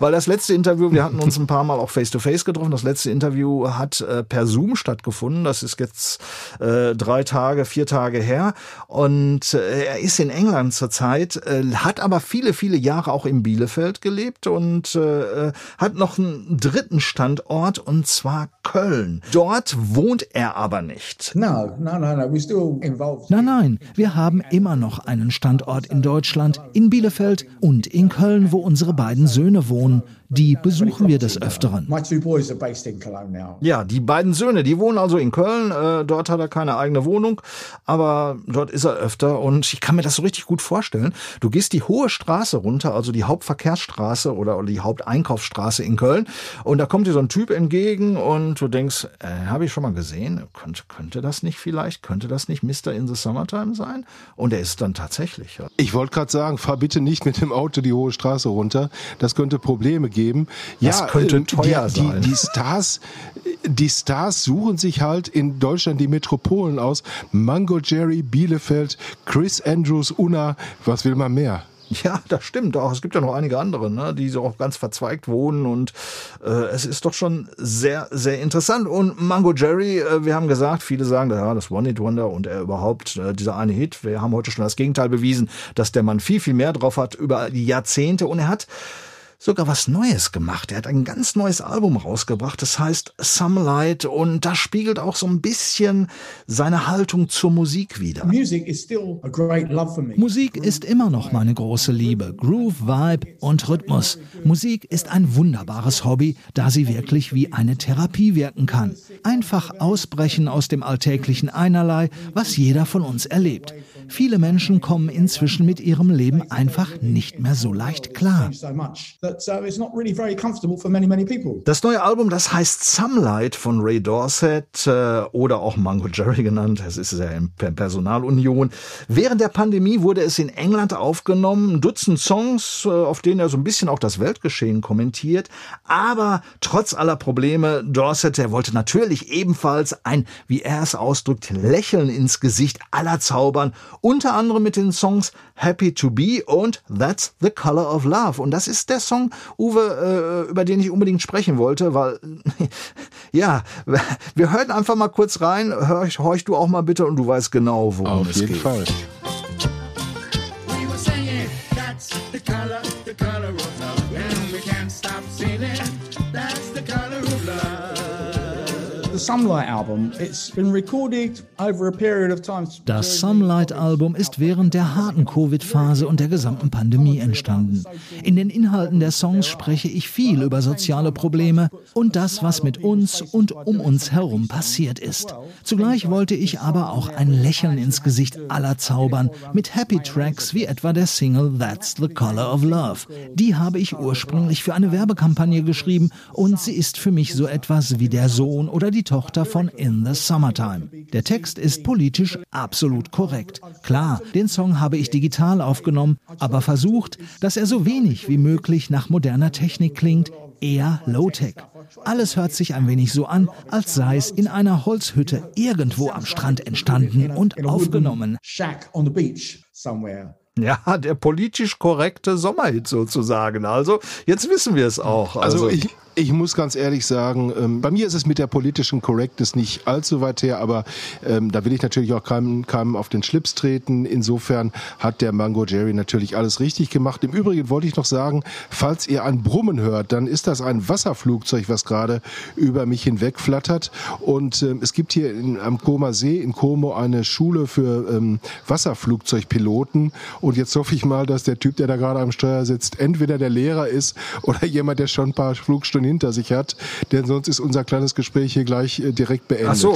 [SPEAKER 5] weil das letzte Interview, wir hatten uns ein paar Mal auch face to face getroffen. Das letzte Interview hat äh, per Zoom stattgefunden. Das ist jetzt äh, drei Tage, vier Tage her und äh, er ist in England zurzeit, äh, hat aber viele, viele Jahre auch in Bielefeld gelebt und äh, hat noch einen dritten Standort und zwar Köln. Dort wohnt er aber nicht.
[SPEAKER 7] No, no, no, no. We're still involved.
[SPEAKER 3] Nein, nein, wir haben immer noch einen Standort in Deutschland, in Bielefeld und in Köln, wo unsere beiden Söhne wohnen. Die besuchen wir des Öfteren.
[SPEAKER 7] My two boys are based in Cologne now.
[SPEAKER 5] Ja, die beiden Söhne, die wohnen also in Köln. Äh, dort hat er keine eigene Wohnung, aber dort ist er öfter und ich kann mir das so richtig gut vorstellen. Du gehst die hohe Straße runter, also die Hauptverkehrsstraße oder, oder die Haupteinkaufsstraße in Köln und da kommt dir so ein Typ entgegen und du denkst, äh, habe ich schon mal gesehen? Könnte, könnte das nicht vielleicht? Könnte das nicht Mr. in the Summertime sein? Und er ist dann tatsächlich. Ja.
[SPEAKER 4] Ich wollte gerade sagen, fahr bitte nicht mit dem Auto die hohe Straße runter. Das könnte Probleme geben.
[SPEAKER 5] Das könnte
[SPEAKER 4] ähm,
[SPEAKER 5] teuer
[SPEAKER 4] die,
[SPEAKER 5] sein.
[SPEAKER 4] Die, die Stars, die Stars suchen sich halt in Deutschland die Metropolen aus. Mango Jerry, Bielefeld, Chris Andrews, Unna. Was will man mehr?
[SPEAKER 5] Ja, das stimmt auch. Es gibt ja noch einige andere, ne, die so auch ganz verzweigt wohnen und äh, es ist doch schon sehr, sehr interessant. Und Mango Jerry, äh, wir haben gesagt, viele sagen, ja, das One-Hit-Wonder und er überhaupt, äh, dieser eine Hit. Wir haben heute schon das Gegenteil bewiesen, dass der Mann viel, viel mehr drauf hat über die Jahrzehnte und er hat sogar was Neues gemacht. Er hat ein ganz neues Album rausgebracht, das heißt Some Light und das spiegelt auch so ein bisschen seine Haltung zur Musik wider.
[SPEAKER 3] Musik ist immer noch meine große Liebe. Groove, Vibe und Rhythmus. Musik ist ein wunderbares Hobby, da sie wirklich wie eine Therapie wirken kann. Einfach ausbrechen aus dem alltäglichen Einerlei, was jeder von uns erlebt. Viele Menschen kommen inzwischen mit ihrem Leben einfach nicht mehr so leicht klar.
[SPEAKER 7] That uh, it's not really very comfortable for many, many people.
[SPEAKER 5] Das neue Album, das heißt Sunlight von Ray Dorset äh, oder auch Mango Jerry genannt. Es ist ja in Per- Personalunion. Während der Pandemie wurde es in England aufgenommen. Ein Dutzend Songs, äh, auf denen er so ein bisschen auch das Weltgeschehen kommentiert. Aber trotz aller Probleme, Dorset, der wollte natürlich ebenfalls ein, wie er es ausdrückt, Lächeln ins Gesicht aller zaubern. Unter anderem mit den Songs Happy to Be und That's the Color of Love. Und das ist der Song, Song, Uwe, äh, über den ich unbedingt sprechen wollte, weil, ja, wir hören einfach mal kurz rein. Hörch, horch du auch mal bitte und du weißt genau, worum
[SPEAKER 4] Auf
[SPEAKER 5] es
[SPEAKER 4] jeden
[SPEAKER 5] geht.
[SPEAKER 4] Fall.
[SPEAKER 9] We were saying that's the color, the color
[SPEAKER 3] Das Sunlight-Album ist während der harten Covid-Phase und der gesamten Pandemie entstanden. In den Inhalten der Songs spreche ich viel über soziale Probleme und das, was mit uns und um uns herum passiert ist. Zugleich wollte ich aber auch ein Lächeln ins Gesicht aller zaubern mit Happy Tracks wie etwa der Single That's the Color of Love. Die habe ich ursprünglich für eine Werbekampagne geschrieben und sie ist für mich so etwas wie der Sohn oder die Tochter von In the Summertime. Der Text ist politisch absolut korrekt. Klar, den Song habe ich digital aufgenommen, aber versucht, dass er so wenig wie möglich nach moderner Technik klingt, eher Low-Tech. Alles hört sich ein wenig so an, als sei es in einer Holzhütte irgendwo am Strand entstanden und aufgenommen.
[SPEAKER 7] Shack on the beach somewhere.
[SPEAKER 5] Ja, der politisch korrekte Sommerhit sozusagen. Also, jetzt wissen wir es auch.
[SPEAKER 4] Also ich, ich muss ganz ehrlich sagen, ähm, bei mir ist es mit der politischen Correctness nicht allzu weit her, aber ähm, da will ich natürlich auch keinem, keinem auf den Schlips treten. Insofern hat der Mango Jerry natürlich alles richtig gemacht. Im Übrigen wollte ich noch sagen, falls ihr ein Brummen hört, dann ist das ein Wasserflugzeug, was gerade über mich hinweg flattert. Und ähm, es gibt hier in, am Comer See in Como eine Schule für ähm, Wasserflugzeugpiloten. Und jetzt hoffe ich mal, dass der Typ, der da gerade am Steuer sitzt, entweder der Lehrer ist oder jemand, der schon ein paar Flugstunden hinter sich hat. Denn sonst ist unser kleines Gespräch hier gleich äh, direkt beendet.
[SPEAKER 5] Ach so,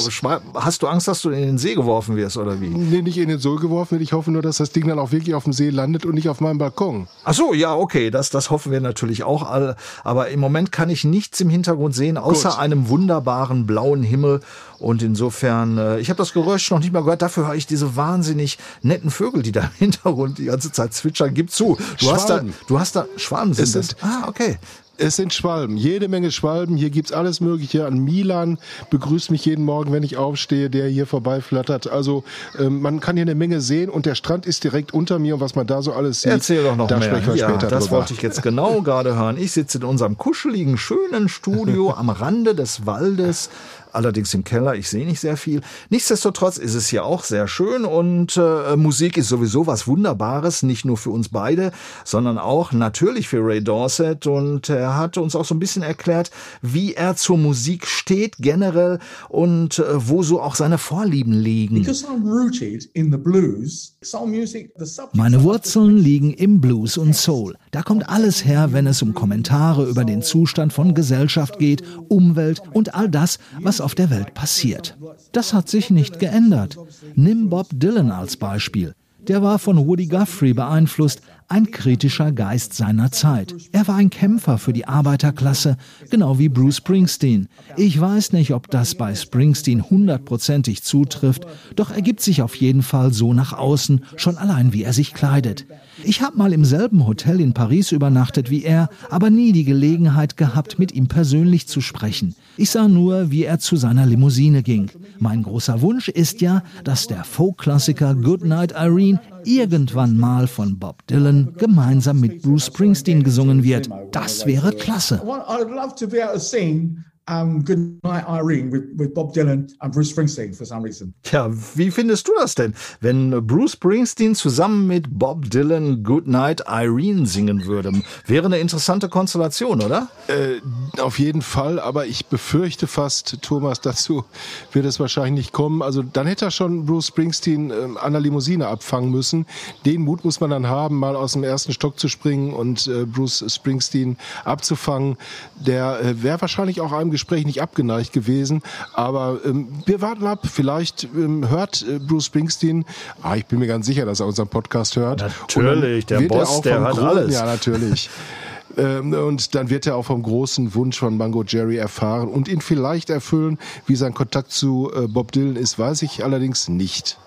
[SPEAKER 5] hast du Angst, dass du in den See geworfen wirst oder wie?
[SPEAKER 4] Nee, nicht in den Sohl geworfen wird. Ich hoffe nur, dass das Ding dann auch wirklich auf dem See landet und nicht auf meinem Balkon.
[SPEAKER 5] Ach so, ja, okay, das, das hoffen wir natürlich auch alle. Aber im Moment kann ich nichts im Hintergrund sehen, außer
[SPEAKER 4] Gut.
[SPEAKER 5] einem wunderbaren blauen Himmel. Und insofern, äh, ich habe das Geräusch noch nicht mal gehört. Dafür höre ich diese wahnsinnig netten Vögel, die da im Hintergrund die ganze Zeit zwitschern. Gib zu. Du hast da, du hast da Schwaben sind
[SPEAKER 4] Es
[SPEAKER 5] das. Ah, okay.
[SPEAKER 4] Es sind Schwalben, jede Menge Schwalben. Hier gibt's alles Mögliche. An Milan begrüßt mich jeden Morgen, wenn ich aufstehe, der hier vorbeiflattert. Also ähm, man kann hier eine Menge sehen und der Strand ist direkt unter mir und was man da so alles sieht,
[SPEAKER 5] Erzähl doch noch
[SPEAKER 4] da
[SPEAKER 5] mehr.
[SPEAKER 4] sprechen wir
[SPEAKER 5] ja,
[SPEAKER 4] später
[SPEAKER 5] das
[SPEAKER 4] drüber.
[SPEAKER 5] wollte ich jetzt genau gerade hören. Ich sitze in unserem kuscheligen, schönen Studio am Rande des Waldes. Allerdings im Keller, ich sehe nicht sehr viel. Nichtsdestotrotz ist es hier auch sehr schön und äh, Musik ist sowieso was Wunderbares, nicht nur für uns beide, sondern auch natürlich für Ray Dorset. Und er hat uns auch so ein bisschen erklärt, wie er zur Musik steht generell und äh, wo so auch seine Vorlieben liegen.
[SPEAKER 3] Meine Wurzeln liegen im Blues und Soul. Da kommt alles her, wenn es um Kommentare über den Zustand von Gesellschaft geht, Umwelt und all das, was auf der Welt passiert. Das hat sich nicht geändert. Nimm Bob Dylan als Beispiel. Der war von Woody Guthrie beeinflusst, ein kritischer Geist seiner Zeit. Er war ein Kämpfer für die Arbeiterklasse, genau wie Bruce Springsteen. Ich weiß nicht, ob das bei Springsteen hundertprozentig zutrifft, doch er gibt sich auf jeden Fall so nach außen, schon allein wie er sich kleidet. Ich habe mal im selben Hotel in Paris übernachtet wie er, aber nie die Gelegenheit gehabt, mit ihm persönlich zu sprechen. Ich sah nur, wie er zu seiner Limousine ging. Mein großer Wunsch ist ja, dass der Folk-Klassiker Goodnight Irene irgendwann mal von Bob Dylan gemeinsam mit Bruce Springsteen gesungen wird. Das wäre klasse.
[SPEAKER 7] Um, Good Night Irene with, with Bob Dylan and Bruce Springsteen for some reason.
[SPEAKER 5] Tja, wie findest du das denn, wenn Bruce Springsteen zusammen mit Bob Dylan Goodnight Irene singen würde? Wäre eine interessante Konstellation, oder?
[SPEAKER 4] Äh, auf jeden Fall, aber ich befürchte fast, Thomas, dazu wird es wahrscheinlich nicht kommen. Also dann hätte er schon Bruce Springsteen ähm, an der Limousine abfangen müssen. Den Mut muss man dann haben, mal aus dem ersten Stock zu springen und äh, Bruce Springsteen abzufangen. Der äh, wäre wahrscheinlich auch einem Gespräch nicht abgeneigt gewesen. Aber ähm, wir warten ab. Vielleicht ähm, hört äh, Bruce Springsteen, ah, ich bin mir ganz sicher, dass er unseren Podcast hört.
[SPEAKER 5] Natürlich, der
[SPEAKER 4] er
[SPEAKER 5] Boss, der hört
[SPEAKER 4] Gro-
[SPEAKER 5] alles.
[SPEAKER 4] Ja, natürlich. Ähm, Und dann wird er auch vom großen Wunsch von Mango Jerry erfahren und ihn vielleicht erfüllen. Wie sein Kontakt zu äh, Bob Dylan ist, weiß ich allerdings nicht.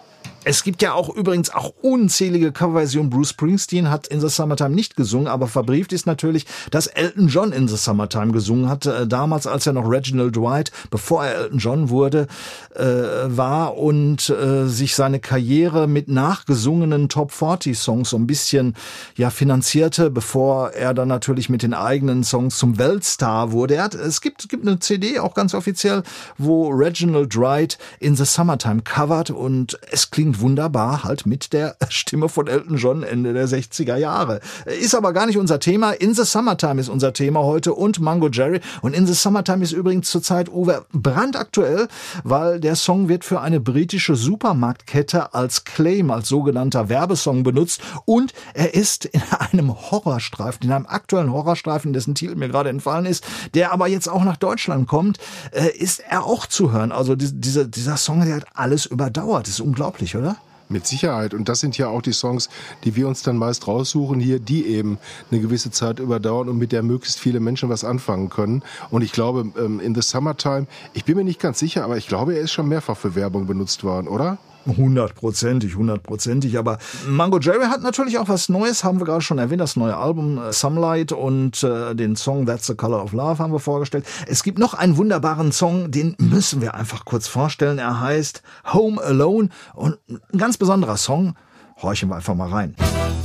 [SPEAKER 5] Es gibt ja auch übrigens auch unzählige Coverversionen. Bruce Springsteen hat In the Summertime nicht gesungen, aber verbrieft ist natürlich, dass Elton John In the Summertime gesungen hat. Äh, damals, als er noch Reginald Dwight, bevor er Elton John wurde, äh, war und äh, sich seine Karriere mit nachgesungenen Top 40 Songs so ein bisschen ja finanzierte, bevor er dann natürlich mit den eigenen Songs zum Weltstar wurde. Er hat, es gibt, gibt eine CD auch ganz offiziell, wo Reginald Wright In the Summertime covert und es klingt wunderbar halt mit der Stimme von Elton John Ende der 60er Jahre. Ist aber gar nicht unser Thema. In the Summertime ist unser Thema heute und Mango Jerry. Und In the Summertime ist übrigens zurzeit Uwe brandaktuell, weil der Song wird für eine britische Supermarktkette als Claim, als sogenannter Werbesong benutzt und er ist in einem Horrorstreifen, in einem aktuellen Horrorstreifen, dessen Titel mir gerade entfallen ist, der aber jetzt auch nach Deutschland kommt, äh, ist er auch zu hören. Also die, dieser, dieser Song, der hat alles überdauert. Das ist unglaublich, oder?
[SPEAKER 4] Mit Sicherheit. Und das sind ja auch die Songs, die wir uns dann meist raussuchen hier, die eben eine gewisse Zeit überdauern und mit der möglichst viele Menschen was anfangen können. Und ich glaube, ähm, in the Summertime, ich bin mir nicht ganz sicher, aber ich glaube, er ist schon mehrfach für Werbung benutzt worden, oder?
[SPEAKER 5] Hundertprozentig, hundertprozentig. Aber Mango Jerry hat natürlich auch was Neues, haben wir gerade schon erwähnt, das neue Album äh, Sunlight und äh, den Song That's the Color of Love haben wir vorgestellt. Es gibt noch einen wunderbaren Song, den müssen wir einfach kurz vorstellen. Er heißt Home Alone und ein ganz besonderer Song. Horchen wir einfach mal rein.
[SPEAKER 9] Now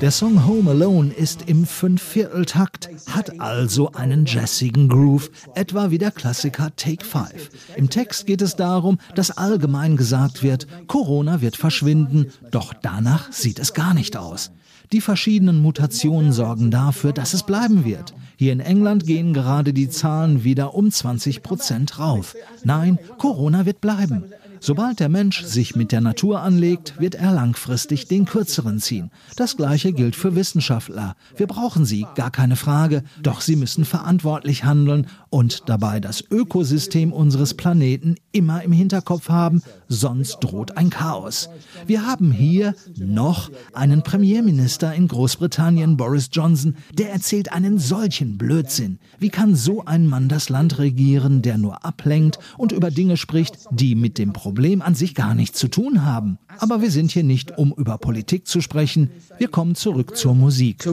[SPEAKER 3] Der Song Home Alone ist im Fünfvierteltakt, hat also einen jazzigen Groove, etwa wie der Klassiker Take 5. Im Text geht es darum, dass allgemein gesagt wird, Corona wird verschwinden, doch danach sieht es gar nicht aus. Die verschiedenen Mutationen sorgen dafür, dass es bleiben wird. Hier in England gehen gerade die Zahlen wieder um 20 Prozent rauf. Nein, Corona wird bleiben. Sobald der Mensch sich mit der Natur anlegt, wird er langfristig den kürzeren ziehen. Das gleiche gilt für Wissenschaftler. Wir brauchen sie, gar keine Frage, doch sie müssen verantwortlich handeln und dabei das Ökosystem unseres Planeten immer im Hinterkopf haben, sonst droht ein Chaos. Wir haben hier noch einen Premierminister in Großbritannien, Boris Johnson, der erzählt einen solchen Blödsinn. Wie kann so ein Mann das Land regieren, der nur ablenkt und über Dinge spricht, die mit dem Problem an sich gar nichts zu tun haben? Aber wir sind hier nicht, um über Politik zu sprechen. Wir kommen zurück zur Musik.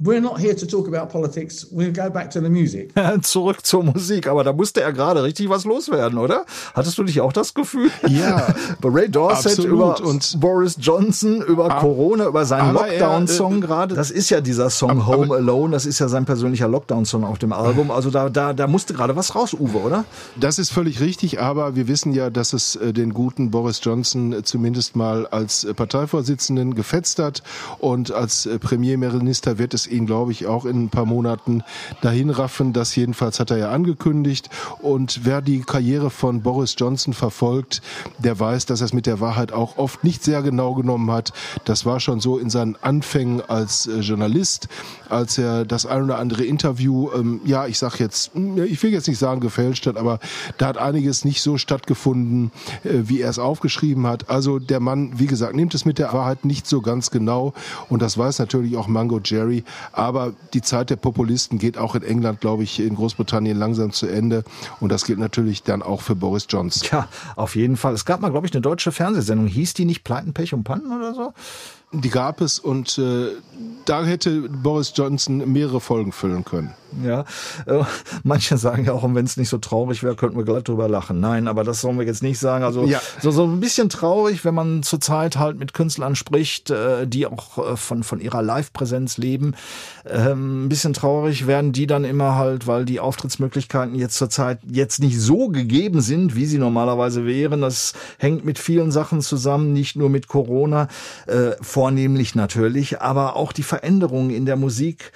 [SPEAKER 7] We're not here to talk about politics. We'll go back to the music.
[SPEAKER 5] Zurück zur Musik, aber da musste er gerade richtig was loswerden, oder? Hattest du nicht auch das Gefühl?
[SPEAKER 4] Ja.
[SPEAKER 5] Bei Ray Dorset
[SPEAKER 4] Absolut.
[SPEAKER 5] über
[SPEAKER 4] Und-
[SPEAKER 5] Boris Johnson, über Corona, über seinen Lockdown-Song
[SPEAKER 4] äh,
[SPEAKER 5] gerade. Das ist ja dieser Song
[SPEAKER 4] aber-
[SPEAKER 5] Home Alone, das ist ja sein persönlicher Lockdown-Song auf dem Album. Also da, da, da musste gerade was raus, Uwe, oder?
[SPEAKER 4] Das ist völlig richtig, aber wir wissen ja, dass es äh, den guten Boris Johnson äh, zumindest mal als äh, Parteivorsitzenden gefetzt hat und als Premierminister wird es ihn, glaube ich, auch in ein paar Monaten dahin raffen. Das jedenfalls hat er ja angekündigt. Und wer die Karriere von Boris Johnson verfolgt, der weiß, dass er es mit der Wahrheit auch oft nicht sehr genau genommen hat. Das war schon so in seinen Anfängen als äh, Journalist, als er das ein oder andere Interview, ähm, ja, ich sag jetzt, hm, ich will jetzt nicht sagen gefälscht hat, aber da hat einiges nicht so stattgefunden, äh, wie er es aufgeschrieben hat. Also der Mann, wie gesagt, nimmt es mit der Wahrheit nicht so ganz genau und das weiß natürlich auch Mango Jerry. Aber die Zeit der Populisten geht auch in England, glaube ich, in Großbritannien langsam zu Ende und das gilt natürlich dann auch für Boris Johnson.
[SPEAKER 5] Ja, auf jeden Fall. Es gab mal, glaube ich, eine deutsche Fernsehsendung. Hieß die nicht Pleiten, Pech und Pannen oder so?
[SPEAKER 4] Die gab es und äh, da hätte Boris Johnson mehrere Folgen füllen können.
[SPEAKER 5] Ja, äh, manche sagen ja auch, und wenn es nicht so traurig wäre, könnten wir glatt drüber lachen. Nein, aber das sollen wir jetzt nicht sagen. Also
[SPEAKER 4] Ja.
[SPEAKER 5] so, so ein bisschen traurig, wenn man zurzeit halt mit Künstlern spricht, äh, die auch äh, von, von ihrer Live-Präsenz leben. Ähm, ein bisschen traurig werden die dann immer halt, weil die Auftrittsmöglichkeiten jetzt zurzeit jetzt nicht so gegeben sind, wie sie normalerweise wären. Das hängt mit vielen Sachen zusammen, nicht nur mit Corona, äh, vornehmlich natürlich, aber auch die Veränderungen in der Musik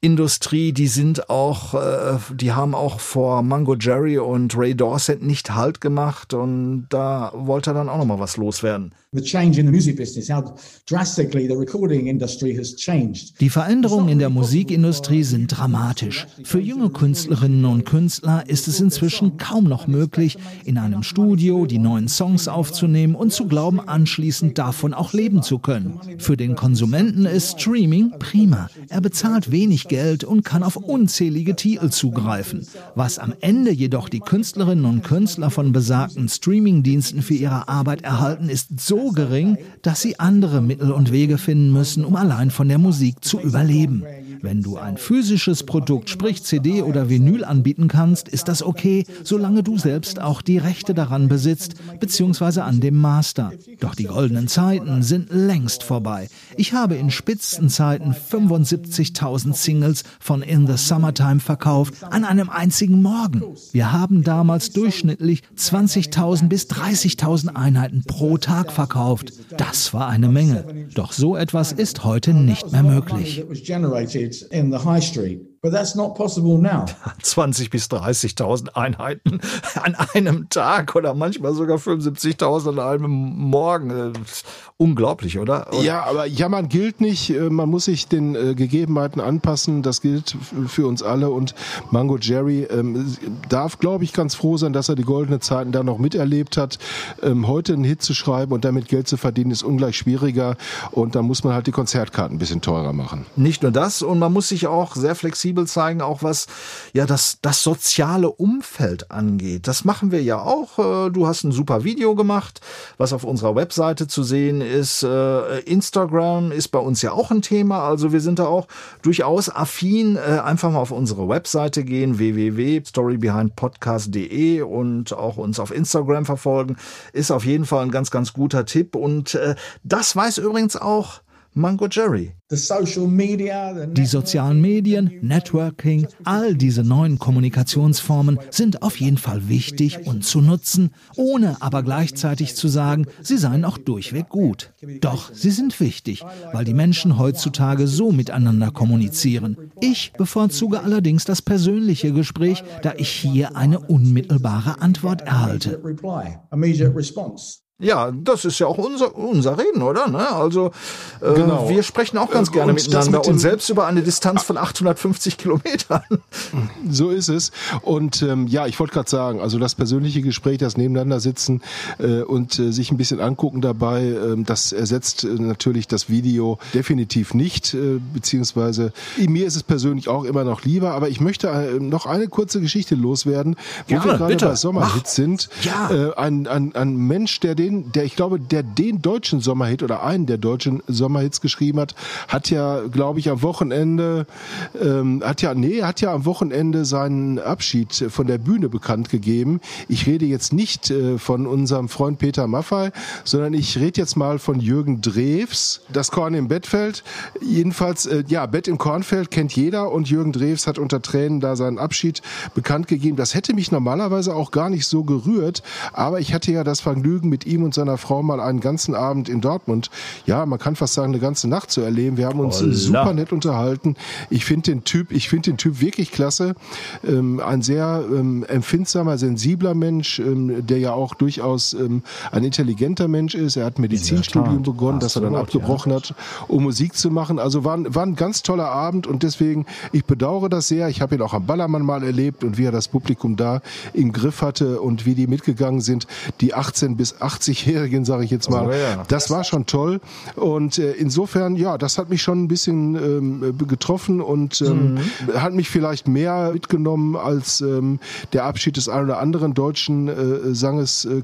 [SPEAKER 5] Industrie, die sind auch, äh, die haben auch vor Mango Jerry und Ray Dorset nicht Halt gemacht und da wollte er dann auch noch mal was loswerden.
[SPEAKER 7] The change in the music business, how drastically the recording industry has changed.
[SPEAKER 3] Die Veränderungen in der Musikindustrie sind dramatisch. Für junge Künstlerinnen und Künstler ist es inzwischen kaum noch möglich, in einem Studio die neuen Songs aufzunehmen und zu glauben, anschließend davon auch leben zu können. Für den Konsumenten ist Streaming prima. Er bezahlt wenig Geld und kann auf unzählige Titel zugreifen. Was am Ende jedoch die Künstlerinnen und Künstler von besagten Streamingdiensten für ihre Arbeit erhalten, ist so gering, dass sie andere Mittel und Wege finden müssen, um allein von der Musik zu überleben. Wenn du ein physisches Produkt, sprich CD oder Vinyl anbieten kannst, ist das okay, solange du selbst auch die Rechte daran besitzt, beziehungsweise an dem Master. Doch die goldenen Zeiten sind längst vorbei. Ich habe in Spitzenzeiten 75.000 Singles von In the Summertime verkauft, an einem einzigen Morgen. Wir haben damals durchschnittlich 20.000 bis 30.000 Einheiten pro Tag verkauft. Das war eine Menge. Doch so etwas ist heute nicht mehr möglich.
[SPEAKER 7] That was generated in the high street. But that's not possible now.
[SPEAKER 5] 20 bis 30.000 Einheiten an einem Tag oder manchmal sogar 75.000 an einem Morgen. Äh, Unglaublich, oder? oder?
[SPEAKER 4] Ja, aber jammern gilt nicht. Äh, Man muss sich den äh, Gegebenheiten anpassen. Das gilt für uns alle. Und Mango Jerry ähm, darf, glaube ich, ganz froh sein, dass er die goldenen Zeiten da noch miterlebt hat. Ähm, heute einen Hit zu schreiben und damit Geld zu verdienen, ist ungleich schwieriger. Und da muss man halt die Konzertkarten ein bisschen teurer machen.
[SPEAKER 5] Nicht nur das, und man muss sich auch sehr flexibel zeigen, auch was ja das, das soziale Umfeld angeht. Das machen wir ja auch. Äh, Du hast ein super Video gemacht, was auf unserer Webseite zu sehen ist. Äh, Instagram ist bei uns ja auch ein Thema. Also wir sind da auch durchaus affin. Äh, Einfach mal auf unsere Webseite gehen, www.storybehindpodcast.de und auch uns auf Instagram verfolgen. Ist auf jeden Fall ein ganz, ganz guter Tipp. Und das weiß übrigens auch Mango Jerry.
[SPEAKER 3] Die sozialen Medien, Networking, all diese neuen Kommunikationsformen sind auf jeden Fall wichtig und zu nutzen, ohne aber gleichzeitig zu sagen, sie seien auch durchweg gut. Doch sie sind wichtig, weil die Menschen heutzutage so miteinander kommunizieren. Ich bevorzuge allerdings das persönliche Gespräch, da ich hier eine unmittelbare Antwort erhalte.
[SPEAKER 5] Ja, das ist ja auch unser, unser Reden, oder? Ne? Also äh,
[SPEAKER 4] Genau.
[SPEAKER 5] wir sprechen auch ganz
[SPEAKER 4] Äh,
[SPEAKER 5] gerne
[SPEAKER 4] und
[SPEAKER 5] miteinander
[SPEAKER 4] mit
[SPEAKER 5] und selbst über eine Distanz von 850 Kilometern.
[SPEAKER 4] So ist es. Und ähm, ja, ich wollte gerade sagen, also das persönliche Gespräch, das Nebeneinander sitzen äh, und äh, sich ein bisschen angucken dabei, ähm, das ersetzt äh, natürlich das Video definitiv nicht, äh, beziehungsweise mir ist es persönlich auch immer noch lieber. Aber ich möchte äh, noch eine kurze Geschichte loswerden, wo
[SPEAKER 5] Gerne,
[SPEAKER 4] wir gerade bei Sommerhits sind.
[SPEAKER 5] Ja.
[SPEAKER 4] Äh, ein, ein, ein Mensch, der den, der ich glaube, der den deutschen Sommerhit oder einen der deutschen Sommerhits geschrieben hat, hat ja, glaube ich, am Wochenende, ähm, hat ja, nee, hat ja am Wochenende seinen Abschied von der Bühne bekannt gegeben. Ich rede jetzt nicht äh, von unserem Freund Peter Maffay, sondern ich rede jetzt mal von Jürgen Drews, das Korn im Bettfeld. Jedenfalls, äh, ja, Bett im Kornfeld kennt jeder und Jürgen Drews hat unter Tränen da seinen Abschied bekannt gegeben. Das hätte mich normalerweise auch gar nicht so gerührt, aber ich hatte ja das Vergnügen, mit ihm und seiner Frau mal einen ganzen Abend in Dortmund, ja, man kann fast sagen, eine ganze Nacht zu erleben. Wir haben uns
[SPEAKER 5] Holla.
[SPEAKER 4] super nett unterhalten. Ich finde den Typ, ich finde den Typ wirklich klasse. Ähm, ein sehr ähm, empfindsamer, sensibler Mensch, ähm, der ja auch durchaus ähm, ein intelligenter Mensch ist. Er hat Medizinstudium begonnen, das er dann abgebrochen hat, um Musik zu machen. Also war, ein- war ein ganz toller Abend und deswegen, ich bedauere das sehr. Ich habe ihn auch am Ballermann mal erlebt und wie er das Publikum da im Griff hatte und wie die mitgegangen sind. Die 18- bis 80-Jährigen, sage ich jetzt mal.
[SPEAKER 5] Oh ja.
[SPEAKER 4] Das war schon toll. Und äh, insofern, ja, das hat mich schon ein bisschen ähm, getroffen und ähm,
[SPEAKER 5] Mhm.
[SPEAKER 4] hat mich vielleicht mehr mitgenommen als ähm, der Abschied des einen oder anderen deutschen äh, Sanges, äh.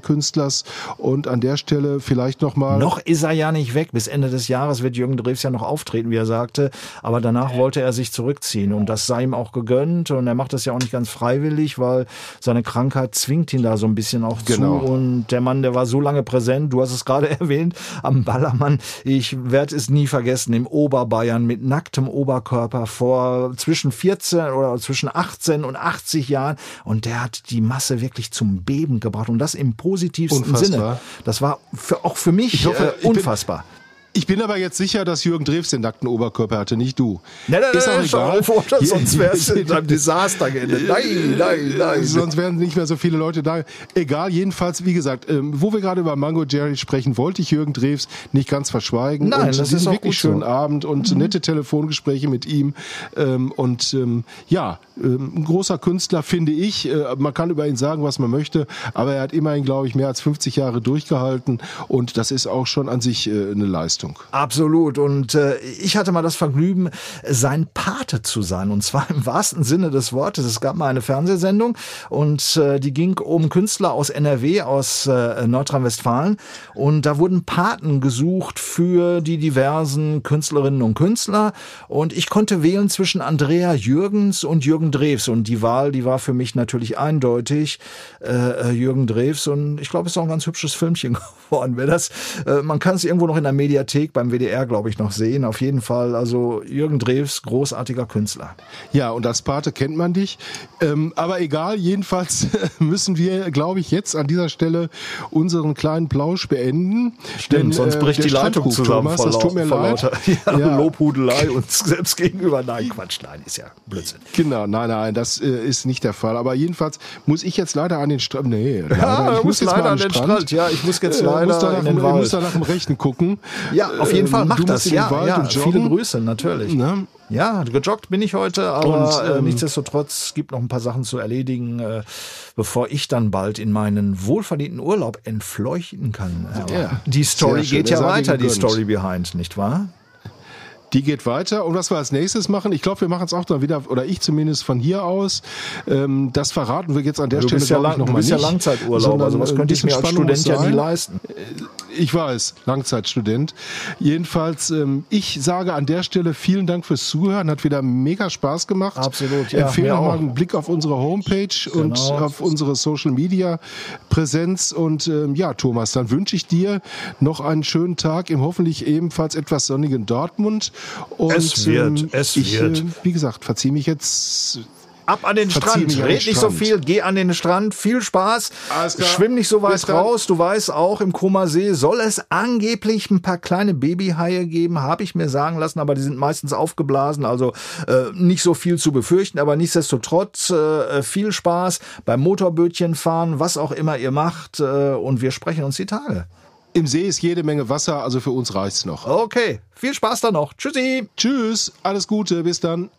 [SPEAKER 4] Und an der Stelle vielleicht nochmal.
[SPEAKER 5] Noch ist er ja nicht weg. Bis Ende des Jahres wird Jürgen Drews ja noch auftreten, wie er sagte. Aber danach wollte er sich zurückziehen und das sei ihm auch gegönnt. Und er macht das ja auch nicht ganz freiwillig, weil seine Krankheit zwingt ihn da so ein bisschen auch
[SPEAKER 4] Genau.
[SPEAKER 5] zu. Und der Mann, der war so lange präsent. Du hast es gerade erwähnt am Ballermann. Ich werde es nie vergessen. Im Oberbayern mit nacktem Oberkörper vor zwischen 14 oder zwischen 18 und 80 Jahren. Und der hat die Masse wirklich zum Beben gebracht. Und das im positivsten
[SPEAKER 4] Unfassbar.
[SPEAKER 5] Sinne. Das war für, auch für mich
[SPEAKER 4] Ich hoffe,
[SPEAKER 5] äh, unfassbar.
[SPEAKER 4] Ich bin aber jetzt sicher, dass Jürgen Drews den nackten Oberkörper hatte, nicht du.
[SPEAKER 5] Nein, nein,
[SPEAKER 4] Ist auch
[SPEAKER 5] nein,
[SPEAKER 4] egal.
[SPEAKER 5] oder? sonst wäre es in einem Desaster geendet. Nein, nein, nein.
[SPEAKER 4] Sonst wären nicht mehr so viele Leute da. Egal, jedenfalls, wie gesagt, ähm, wo wir gerade über Mango Jerry sprechen, wollte ich Jürgen Drews nicht ganz verschweigen.
[SPEAKER 5] Nein,
[SPEAKER 4] und
[SPEAKER 5] das ist auch
[SPEAKER 4] wirklich
[SPEAKER 5] gut so.
[SPEAKER 4] schönen Abend und nette Telefongespräche mit ihm. Ähm, und ähm, ja, ähm, ein großer Künstler, finde ich. Äh, man kann über ihn sagen, was man möchte, aber er hat immerhin, glaube ich, mehr als 50 Jahre durchgehalten und das ist auch schon an sich äh, eine Leistung.
[SPEAKER 5] Absolut. Und äh, ich hatte mal das Vergnügen, sein Pate zu sein. Und zwar im wahrsten Sinne des Wortes. Es gab mal eine Fernsehsendung und äh, die ging um Künstler aus NRW, aus äh, Nordrhein-Westfalen. Und da wurden Paten gesucht für die diversen Künstlerinnen und Künstler. Und ich konnte wählen zwischen Andrea Jürgens und Jürgen Drews. Und die Wahl, die war für mich natürlich eindeutig äh, Jürgen Drews. Und ich glaube, es ist auch ein ganz hübsches Filmchen geworden. Wer das, äh, man kann es irgendwo noch in der Mediathek beim WDR, glaube ich, noch sehen. Auf jeden Fall, also Jürgen Drews, großartiger Künstler.
[SPEAKER 4] Ja, und als Pate kennt man dich. Ähm, aber egal, jedenfalls müssen wir, glaube ich, jetzt an dieser Stelle unseren kleinen Plausch beenden.
[SPEAKER 5] Stimmt,
[SPEAKER 4] Denn,
[SPEAKER 5] sonst
[SPEAKER 4] äh,
[SPEAKER 5] bricht
[SPEAKER 4] der
[SPEAKER 5] die Leitung zusammen
[SPEAKER 4] Thomas, das tut mir leid.
[SPEAKER 5] ja,
[SPEAKER 4] Ja.
[SPEAKER 5] Lobhudelei uns selbst gegenüber. Nein, Quatsch, nein, ist ja Blödsinn.
[SPEAKER 4] Genau, nein, nein, das äh, ist nicht der Fall. Aber jedenfalls muss ich jetzt leider an den Strand. Nee, leider,
[SPEAKER 5] Ja,
[SPEAKER 4] ich muss jetzt
[SPEAKER 5] leider
[SPEAKER 4] mal
[SPEAKER 5] an den Strand. Ja, ich muss jetzt
[SPEAKER 4] Äh,
[SPEAKER 5] leider
[SPEAKER 4] muss
[SPEAKER 5] in den
[SPEAKER 4] ich
[SPEAKER 5] Wald.
[SPEAKER 4] muss da nach dem Rechten gucken.
[SPEAKER 5] Ja, auf jeden
[SPEAKER 4] Ähm,
[SPEAKER 5] Fall, mach
[SPEAKER 4] du musst
[SPEAKER 5] das. Ja, ja, viele Grüße, natürlich.
[SPEAKER 4] Ne?
[SPEAKER 5] Ja, gejoggt bin ich heute, aber
[SPEAKER 4] Und,
[SPEAKER 5] äh,
[SPEAKER 4] ähm,
[SPEAKER 5] nichtsdestotrotz gibt noch ein paar Sachen zu erledigen, äh, bevor ich dann bald in meinen wohlverdienten Urlaub entfleuchten kann.
[SPEAKER 4] Ja,
[SPEAKER 5] die Story geht ja weiter, die. Story behind, nicht wahr?
[SPEAKER 4] Die geht weiter. Und was wir als nächstes machen, ich glaube, wir machen es auch dann wieder, oder ich zumindest von hier aus. Ähm, das verraten wir jetzt an der
[SPEAKER 5] Du
[SPEAKER 4] Stelle
[SPEAKER 5] bist ja, lang,
[SPEAKER 4] noch
[SPEAKER 5] du
[SPEAKER 4] mal
[SPEAKER 5] bist ja
[SPEAKER 4] nicht,
[SPEAKER 5] Langzeiturlaub,
[SPEAKER 4] sondern,
[SPEAKER 5] also was
[SPEAKER 4] äh, ein
[SPEAKER 5] könnte ich mir als
[SPEAKER 4] Spannung
[SPEAKER 5] Student ja nie leisten.
[SPEAKER 4] Ich weiß, Langzeitstudent. Jedenfalls, ähm, ich sage an der Stelle vielen Dank fürs Zuhören. Hat wieder mega Spaß gemacht.
[SPEAKER 5] Absolut, ja,
[SPEAKER 4] Empfehle noch mal
[SPEAKER 5] auch.
[SPEAKER 4] einen Blick auf unsere Homepage und
[SPEAKER 5] Genau.
[SPEAKER 4] auf unsere Social Media Präsenz. Und ähm, ja, Thomas, dann wünsche ich dir noch einen schönen Tag im hoffentlich ebenfalls etwas sonnigen Dortmund. Und,
[SPEAKER 5] Es wird,
[SPEAKER 4] ähm,
[SPEAKER 5] es
[SPEAKER 4] ich,
[SPEAKER 5] wird.
[SPEAKER 4] Äh, wie gesagt, verziehe mich jetzt
[SPEAKER 5] Ab an den
[SPEAKER 4] Verzieh
[SPEAKER 5] Strand. Red nicht so
[SPEAKER 4] Strand.
[SPEAKER 5] viel, geh an den Strand. Viel Spaß. Schwimm nicht so weit raus. Du weißt auch, im Koma See soll es angeblich ein paar kleine Babyhaie geben, habe ich mir sagen lassen, aber die sind meistens aufgeblasen, also äh, nicht so viel zu befürchten, aber nichtsdestotrotz äh, viel Spaß beim Motorbötchen fahren, was auch immer ihr macht äh, und wir sprechen uns die Tage.
[SPEAKER 4] Im See ist jede Menge Wasser, also für uns reicht's noch.
[SPEAKER 5] Okay, viel Spaß dann noch. Tschüssi.
[SPEAKER 4] Tschüss, alles Gute, bis dann.